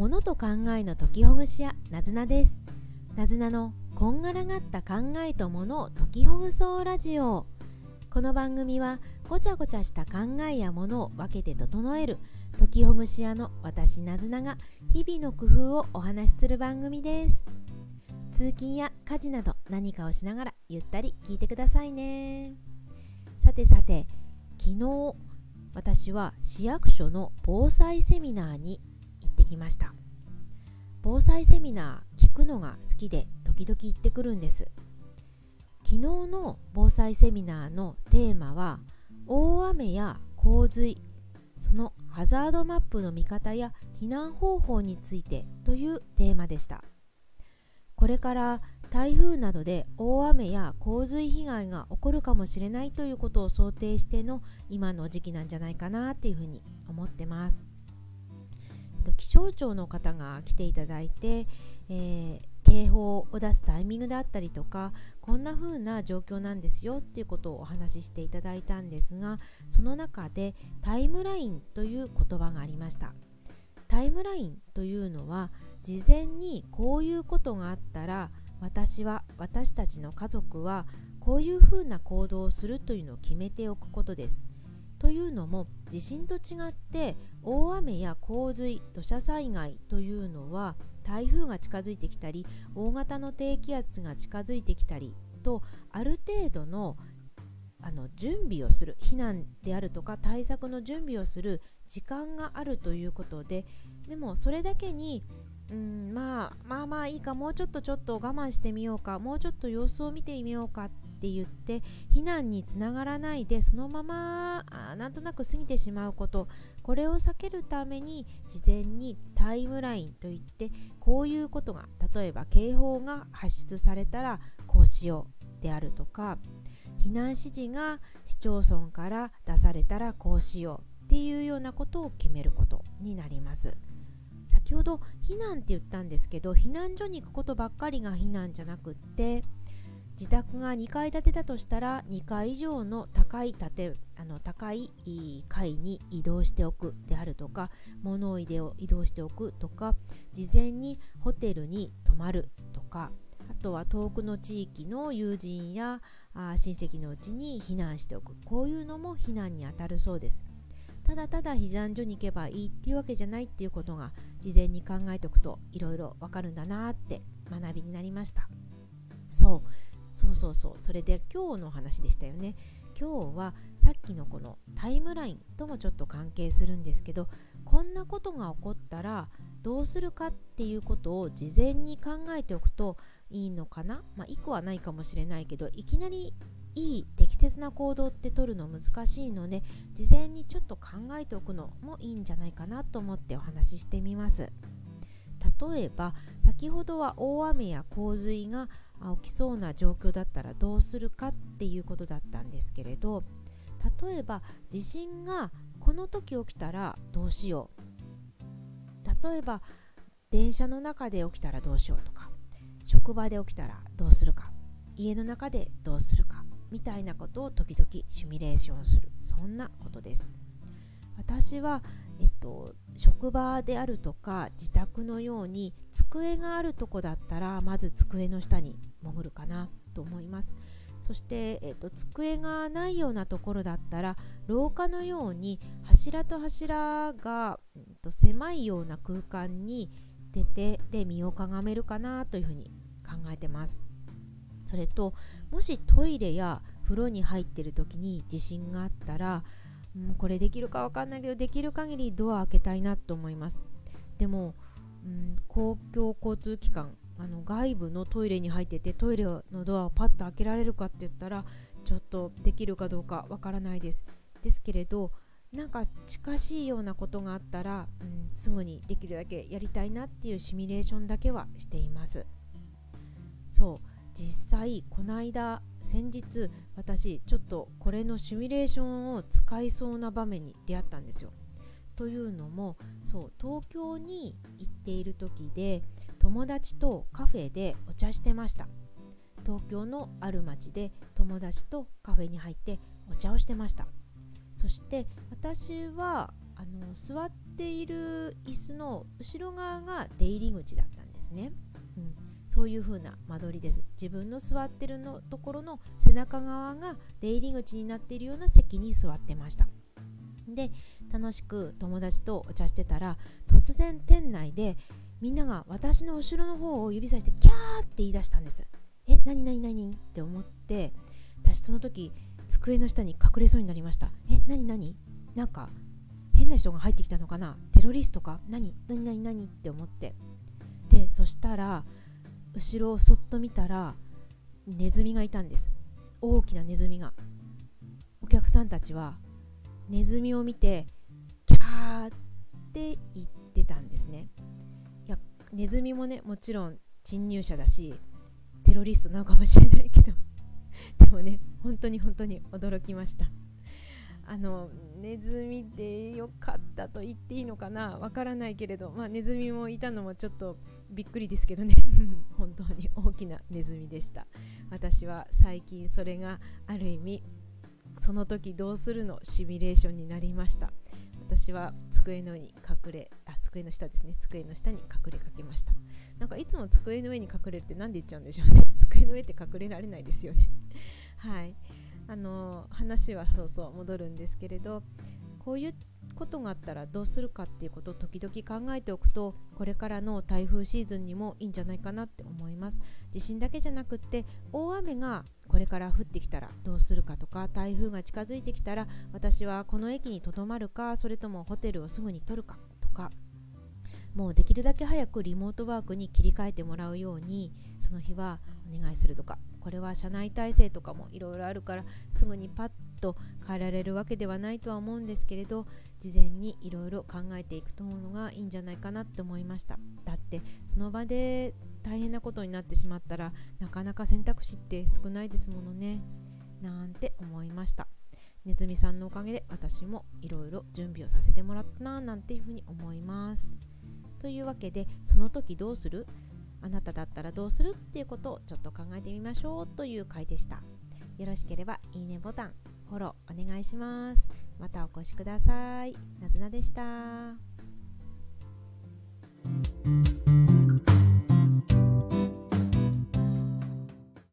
物と考えの解きほぐし屋なずなです。なずなのこんがらがった考えと物を解きほぐそうラジオ。この番組はごちゃごちゃした考えや物を分けて整える解きほぐし屋の私なずなが日々の工夫をお話しする番組です。通勤や家事など何かをしながらゆったり聞いてくださいね。さてさて昨日私は市役所の防災セミナーにってきました。防災セミナー聞くのが好きで時々行ってくるんです。昨日の防災セミナーのテーマは大雨や洪水そのハザードマップの見方や避難方法についてというテーマでした。これから台風などで大雨や洪水被害が起こるかもしれないということを想定しての今の時期なんじゃないかなっていうふうに思ってます。と気象庁の方が来ていただいて、えー、警報を出すタイミングであったりとかこんな風な状況なんですよっていうことをお話ししていただいたんですがその中でタイムラインという言葉がありました。タイムラインというのは事前にこういうことがあったら私は私たちの家族はこういうふうな行動をするというのを決めておくことです。というのも地震と違って大雨や洪水土砂災害というのは台風が近づいてきたり大型の低気圧が近づいてきたりとある程度のあの準備をする避難であるとか対策の準備をする時間があるということででもそれだけにうんまあまあまあいいかもうちょっとちょっと我慢してみようかもうちょっと様子を見てみようかっって言って避難につながらないでそのままあなんとなく過ぎてしまうことこれを避けるために事前にタイムラインといってこういうことが例えば警報が発出されたらこうしようであるとか避難指示が市町村から出されたらこうしようっていうようなことを決めることになります。先ほど避難って言ったんですけど避難所に行くことばっかりが避難じゃなくって自宅が2階建てだとしたら2階以上の高い建あの高い階に移動しておくであるとか物を移動しておくとか事前にホテルに泊まるとかあとは遠くの地域の友人やあ親戚のうちに避難しておく。こういうのも避難にあたるそうです。ただただ避難所に行けばいいっていうわけじゃないっていうことが事前に考えておくといろいろわかるんだなって学びになりました。そう。そうそうそう。それで今日の話でしたよね。今日はさっきのこのタイムラインともちょっと関係するんですけどこんなことが起こったらどうするかっていうことを事前に考えておくといいのかな？まあ1個はないかもしれないけどいきなりいい適切な行動って取るの難しいので事前にちょっと考えておくのもいいんじゃないかなと思ってお話ししてみます。例えば先ほどは大雨や洪水が起きそうな状況だったらどうするかっていうことだったんですけれど例えば地震がこの時起きたらどうしよう。例えば電車の中で起きたらどうしようとか職場で起きたらどうするか家の中でどうするかみたいなことを時々シミュレーションする。そんなことです。私は、えっと、職場であるとか自宅のように机があるとこだったらまず机の下に潜るかなと思います。そして、えっと、机がないようなところだったら廊下のように柱と柱が、えっと、狭いような空間に出てで身をかがめるかなというふうに考えてます。それともしトイレや風呂に入ってる時に地震があったら、うん、これできるか分かんないけどできる限りドア開けたいなと思います。でも、うん、公共交通機関あの外部のトイレに入っててトイレのドアをパッと開けられるかって言ったらちょっとできるかどうかわからないです。ですけれどなんか近しいようなことがあったら、うん、すぐにできるだけやりたいなっていうシミュレーションだけはしています。そう。実際この間先日私ちょっとこれのシミュレーションを使いそうな場面に出会ったんですよ。というのもそう東京に行っている時で友達とカフェでお茶してました。東京のある町で友達とカフェに入ってお茶をしてました。そして私はあの座っている椅子の後ろ側が出入り口だったんですね、うん、そういう風な間取りです。自分の座ってるのところの背中側が出入り口になっているような席に座ってました。で楽しく友達とお茶してたら突然店内でみんなが私の後ろの方を指さしてキャーって言い出したんです。え何何何？って思って私その時机の下に隠れそうになりました。え何何？なんか変な人が入ってきたのかな？テロリストか？何？何何何？って思って。でそしたら後ろをそっと見たらネズミがいたんです。大きなネズミが。お客さんたちはネズミを見てキャーって言ってたんですね。いやネズミもねもちろん侵入者だしテロリストなのかもしれないけど。でもね本当に本当に驚きました。あのネズミでよかったと言っていいのかな？わからないけれど、まあ、ネズミもいたのもちょっとびっくりですけどね。本当に大きなネズミでした。私は最近それがある意味その時どうするのシミュレーションになりました。私は机の上に隠れあ机の下ですね。机の下に隠れかけました。なんかいつも机の上に隠れるって何で言っちゃうんでしょうね。机の上って隠れられないですよね。はい。あの話はそうそう戻るんですけれどこういうことがあったらどうするかっていうことを時々考えておくとこれからの台風シーズンにもいいんじゃないかなって思います。地震だけじゃなくって大雨がこれから降ってきたらどうするかとか台風が近づいてきたら私はこの駅にとどまるかそれともホテルをすぐに取るかとかもうできるだけ早くリモートワークに切り替えてもらうようにその日はお願いするとかこれは社内体制とかもいろいろあるからすぐにパッと変えられるわけではないとは思うんですけれど事前にいろいろ考えていくと思うのがいいんじゃないかなって思いました。だってその場で大変なことになってしまったらなかなか選択肢って少ないですものね。なんて思いました。ネズミさんのおかげで私もいろいろ準備をさせてもらったななんていうふうに思います。というわけでその時どうする？あなただったらどうする？っていうことをちょっと考えてみましょうという回でした。よろしければいいねボタンフォローお願いします。またお越しください。なずなでした。